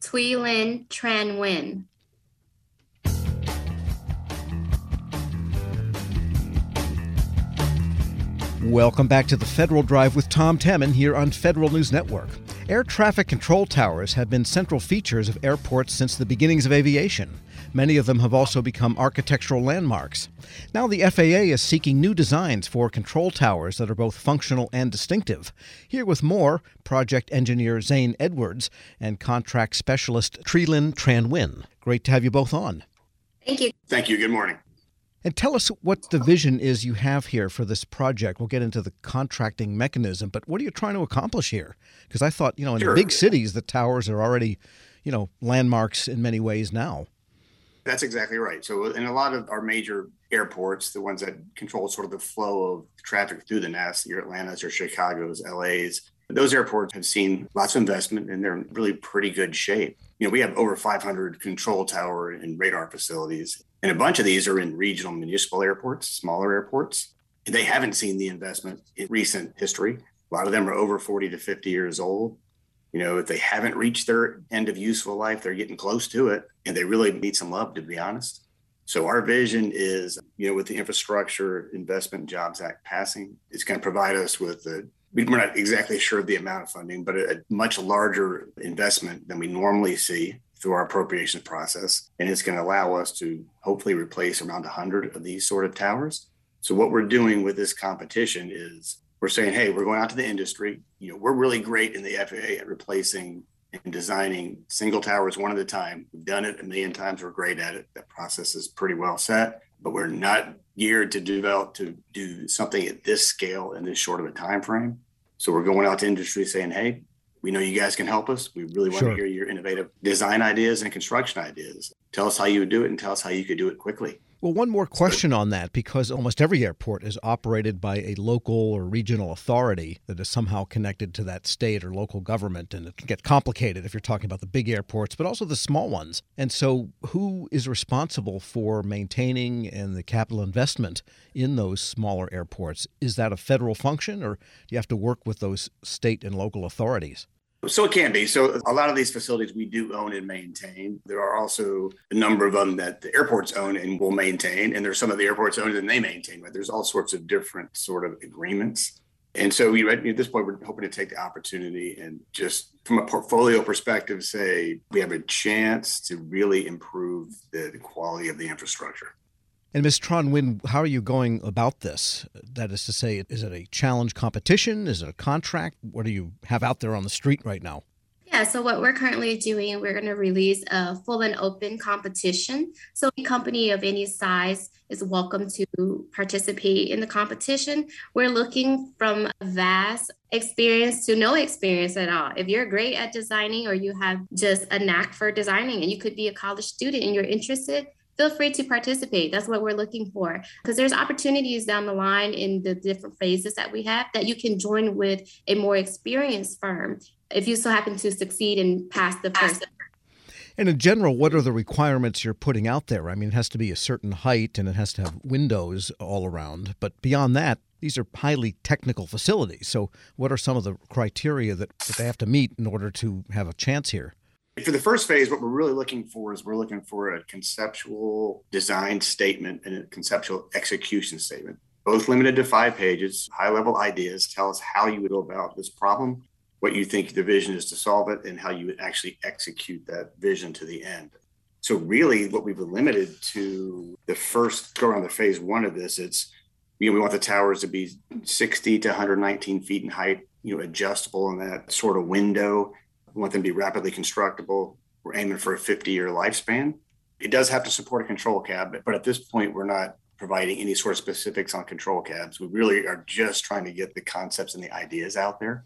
Thuy Linh Tran Nguyen. Welcome back to the Federal Drive with Tom Temin here on Federal News Network. Air traffic control towers have been central features of airports since the beginnings of aviation. Many of them have also become architectural landmarks. Now, the FAA is seeking new designs for control towers that are both functional and distinctive. Here with more, project engineer Zane Edwards and contract specialist Thuy Linh Tran Nguyen. Great to have you both on. Thank you. Thank you. Good morning. And tell us what the vision is you have here for this project. We'll get into the contracting mechanism, but what are you trying to accomplish here? Because I thought, you know, in sure. big cities, the towers are already, you know, landmarks in many ways now. That's exactly right. So, in a lot of our major airports, the ones that control sort of the flow of traffic through the nest, your Atlanta's, your Chicago's, LA's, those airports have seen lots of investment and they're in really pretty good shape. You know, we have over 500 control tower and radar facilities, and a bunch of these are in regional municipal airports, smaller airports. They haven't seen the investment in recent history. A lot of them are over 40 to 50 years old. You know, if they haven't reached their end of useful life, they're getting close to it and they really need some love, to be honest. So our vision is, you know, with the Infrastructure Investment Jobs Act passing, it's going to provide us with a we're not exactly sure of the amount of funding, but a much larger investment than we normally see through our appropriations process. And it's going to allow us to hopefully replace around 100 of these sort of towers. So, what we're doing with this competition is we're saying, hey, we're going out to the industry. You know, we're really great in the FAA at replacing and designing single towers one at a time. We've done it a million times. We're great at it. That process is pretty well set, but we're not geared to develop to do something at this scale in this short of a time frame. So we're going out to industry saying, hey, we know you guys can help us. We really want sure. to hear your innovative design ideas and construction ideas. Tell us how you would do it and tell us how you could do it quickly. Well, one more question on that because almost every airport is operated by a local or regional authority that is somehow connected to that state or local government. And it can get complicated if you're talking about the big airports, but also the small ones. And so, who is responsible for maintaining and the capital investment in those smaller airports? Is that a federal function or do you have to work with those state and local authorities? So it can be. So a lot of these facilities we do own and maintain. There are also a number of them that the airports own and will maintain, and there's some of the airports own and they maintain. But there's all sorts of different sort of agreements. And so we at this point we're hoping to take the opportunity and just from a portfolio perspective say we have a chance to really improve the quality of the infrastructure. And Ms. Tran Nguyen, how are you going about this? That is to say, is it a challenge competition? Is it a contract? What do you have out there on the street right now? Yeah, so what we're currently doing, we're going to release a full and open competition. So a company of any size is welcome to participate in the competition. We're looking from vast experience to no experience at all. If you're great at designing or you have just a knack for designing and you could be a college student and you're interested, feel free to participate. That's what we're looking for. Because there's opportunities down the line in the different phases that we have that you can join with a more experienced firm if you so happen to succeed and pass the first. And in general, what are the requirements you're putting out there? I mean, it has to be a certain height and it has to have windows all around. But beyond that, these are highly technical facilities. So, what are some of the criteria that, that they have to meet in order to have a chance here? For the first phase, what we're really looking for is we're looking for a conceptual design statement and a conceptual execution statement, both limited to five pages, high level ideas. Tell us how you would go about this problem, what you think the vision is to solve it, and how you would actually execute that vision to the end. So, really, what we've limited to the first go around the phase one of this, it's you know, we want the towers to be 60 to 119 feet in height, you know, adjustable in that sort of window we want them to be rapidly constructible. We're aiming for a 50 year lifespan. It does have to support a control cab, but at this point, we're not providing any sort of specifics on control cabs. We really are just trying to get the concepts and the ideas out there.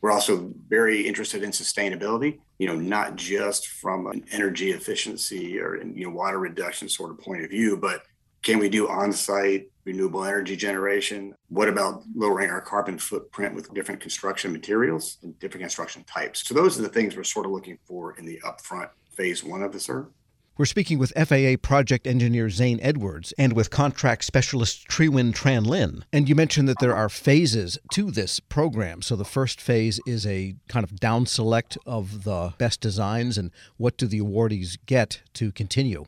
We're also very interested in sustainability, you know, not just from an energy efficiency or you know water reduction sort of point of view, but can we do on-site renewable energy generation? What about lowering our carbon footprint with different construction materials and different construction types? So those are the things we're sort of looking for in the upfront phase one of the CERT. We're speaking with FAA project engineer Zane Edwards and with contract specialist Triwin Tran Lin. And you mentioned that there are phases to this program. So the first phase is a kind of down select of the best designs, and what do the awardees get to continue?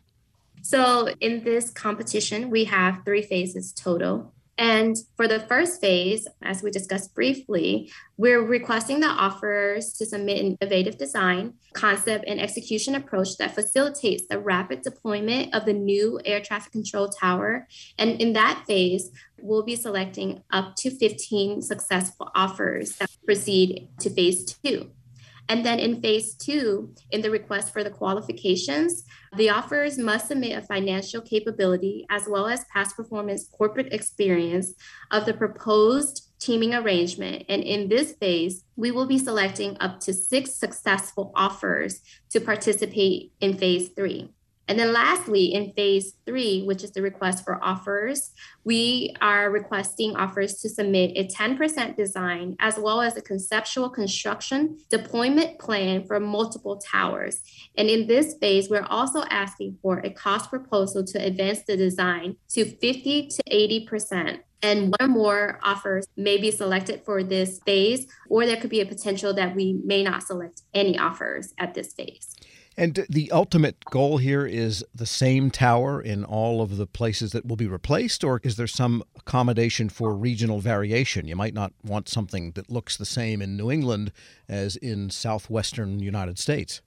So in this competition, we have three phases total. And for the first phase, as we discussed briefly, we're requesting the offerers to submit an innovative design, concept, and execution approach that facilitates the rapid deployment of the new air traffic control tower. And in that phase, we'll be selecting up to 15 successful offers that proceed to phase two. And then in phase two, in the request for the qualifications, the offers must submit a financial capability as well as past performance corporate experience of the proposed teaming arrangement. And in this phase, we will be selecting up to six successful offers to participate in phase three. And then lastly, in phase three, which is the request for offers, we are requesting offers to submit a 10% design as well as a conceptual construction deployment plan for multiple towers. And in this phase, we're also asking for a cost proposal to advance the design to 50 to 80%. And one or more offers may be selected for this phase, or there could be a potential that we may not select any offers at this phase. And the ultimate goal here is the same tower in all of the places that will be replaced, or is there some accommodation for regional variation? You might not want something that looks the same in New England as in southwestern United States.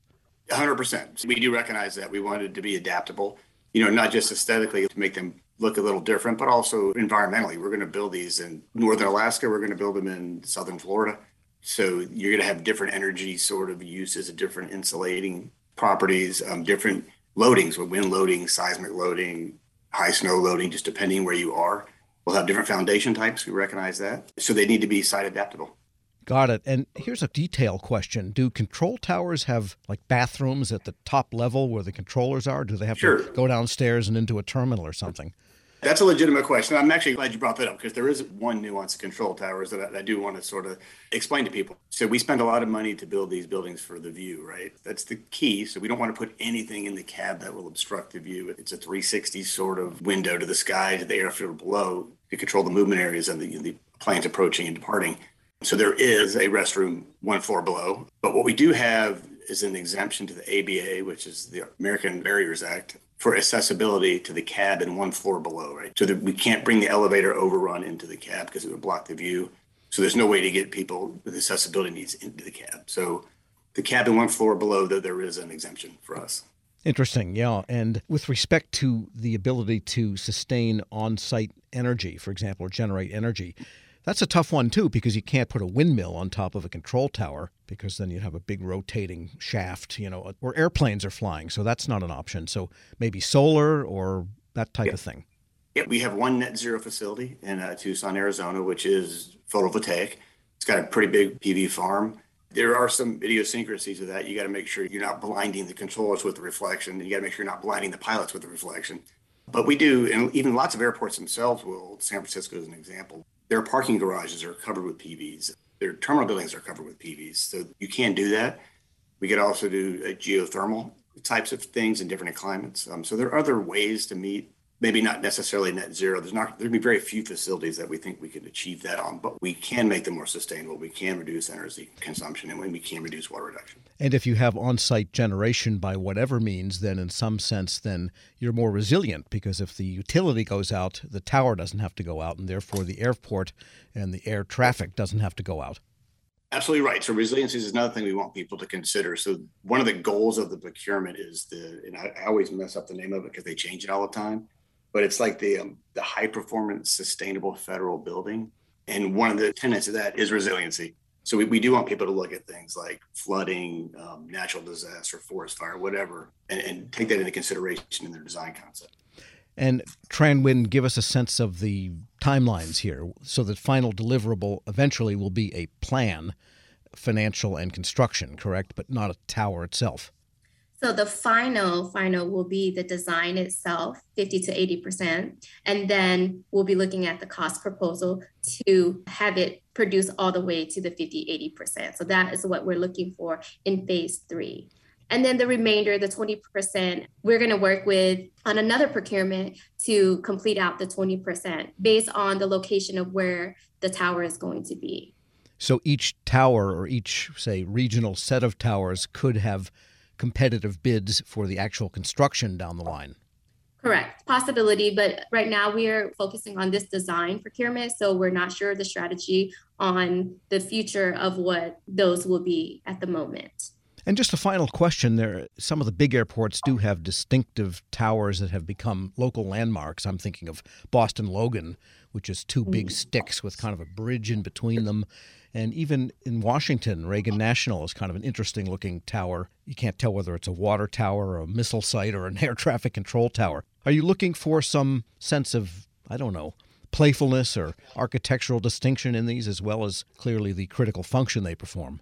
100%. We do recognize that. We wanted to be adaptable, you know, not just aesthetically to make them look a little different, but also environmentally. We're going to build these in northern Alaska, we're going to build them in southern Florida. So you're going to have different energy sort of uses, a different insulating properties, um, different loadings with wind loading, seismic loading, high snow loading, just depending where you are. We'll have different foundation types. We recognize that. So they need to be site adaptable. Got it. And here's a detail question. Do control towers have like bathrooms at the top level where the controllers are? Do they have sure. to go downstairs and into a terminal or something? That's a legitimate question. I'm actually glad you brought that up because there is one nuance of control towers that I, I, do want to sort of explain to people. So we spend a lot of money to build these buildings for the view, right? That's the key. So we don't want to put anything in the cab that will obstruct the view. It's a 360 sort of window to the sky, to the airfield below to control the movement areas and the, the planes approaching and departing. So there is a restroom one floor below. But what we do have is an exemption to the ABA, which is the American Barriers Act, for accessibility to the cab and one floor below, right? So that we can't bring the elevator overrun into the cab because it would block the view. So there's no way to get people with accessibility needs into the cab. So the cab and one floor below, though, there is an exemption for us. Interesting, yeah. And with respect to the ability to sustain on site energy, for example, or generate energy, that's a tough one too because you can't put a windmill on top of a control tower because then you'd have a big rotating shaft, you know, where airplanes are flying. So that's not an option. So maybe solar or that type yeah. of thing. Yeah, we have one net zero facility in uh, Tucson, Arizona, which is photovoltaic. It's got a pretty big PV farm. There are some idiosyncrasies of that. You got to make sure you're not blinding the controllers with the reflection. You got to make sure you're not blinding the pilots with the reflection. But we do, and even lots of airports themselves will. San Francisco is an example. Their parking garages are covered with PVs. Their terminal buildings are covered with PVs. So you can do that. We could also do geothermal types of things in different climates. Um, so there are other ways to meet maybe not necessarily net zero. There's not there'd be very few facilities that we think we could achieve that on, but we can make them more sustainable. We can reduce energy consumption and we can reduce water reduction. And if you have on-site generation by whatever means, then in some sense, then you're more resilient because if the utility goes out, the tower doesn't have to go out, and therefore the airport and the air traffic doesn't have to go out. Absolutely right. So resiliency is another thing we want people to consider. So one of the goals of the procurement is the, and I, I always mess up the name of it because they change it all the time but it's like the um, the high performance sustainable federal building. And one of the tenets of that is resiliency. So we, we do want people to look at things like flooding um, natural disaster forest fire whatever and, and take that into consideration in their design concept. And Tran Lin give us a sense of the timelines here so that final deliverable eventually will be a plan financial and construction correct? But not a tower itself so the final final will be the design itself, 50 to 80%. And then we'll be looking at the cost proposal to have it produce all the way to the 50, 80%. So that is what we're looking for in phase three. And then the remainder, the 20%, we're going to work with on another procurement to complete out the 20% based on the location of where the tower is going to be. So each tower or each, say, regional set of towers could have competitive bids for the actual construction down the line. Correct. Possibility, but right now we are focusing on this design procurement. So we're not sure the strategy on the future of what those will be at the moment. And just a final question there some of the big airports do have distinctive towers that have become local landmarks. I'm thinking of Boston Logan, which is two big mm. sticks with kind of a bridge in between them. And even in Washington, Reagan National is kind of an interesting looking tower. You can't tell whether it's a water tower or a missile site or an air traffic control tower. Are you looking for some sense of, I don't know, playfulness or architectural distinction in these, as well as clearly the critical function they perform?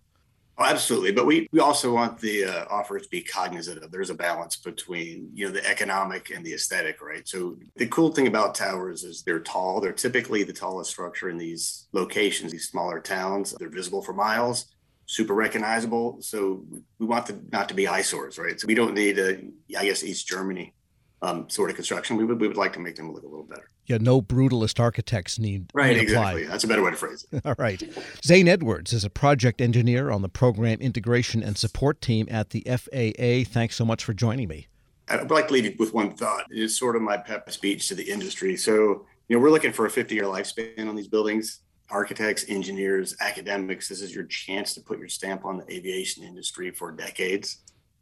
Oh, absolutely, but we, we also want the uh, offers to be cognizant of there's a balance between you know the economic and the aesthetic, right? So the cool thing about towers is they're tall. They're typically the tallest structure in these locations, these smaller towns. They're visible for miles, super recognizable. So we want them not to be eyesores, right? So we don't need a, I guess East Germany um, sort of construction. We would we would like to make them look a little better yeah, no brutalist architects need right. Exactly, apply. that's a better way to phrase it. All right, Zane Edwards is a project engineer on the program integration and support team at the FAA. Thanks so much for joining me. I'd like to leave you with one thought. It is sort of my pep speech to the industry. So, you know, we're looking for a 50 year lifespan on these buildings. Architects, engineers, academics, this is your chance to put your stamp on the aviation industry for decades.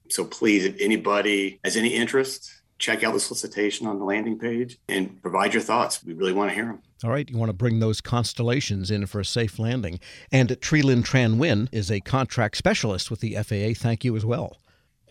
So, please, if anybody has any interest, check out the solicitation on the landing page and provide your thoughts. We really want to hear them. All right, you want to bring those constellations in for a safe landing. And Thuy Linh Tran Nguyen is a contract specialist with the FAA. Thank you as well.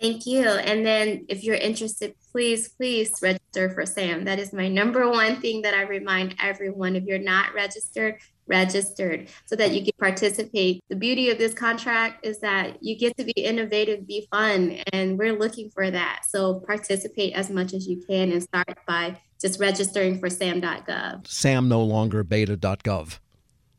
Thank you. And then if you're interested, please, please register for SAM. That is my number one thing that I remind everyone. If you're not registered, registered so that you can participate. The beauty of this contract is that you get to be innovative, be fun, and we're looking for that. So participate as much as you can and start by just registering for sam.gov. Sam no longer beta.gov.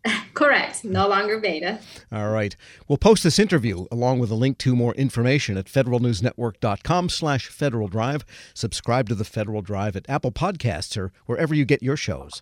Correct. No longer beta. All right. We'll post this interview along with a link to more information at federalnewsnetwork.com slash Federal Drive. Subscribe to the Federal Drive at Apple Podcasts or wherever you get your shows.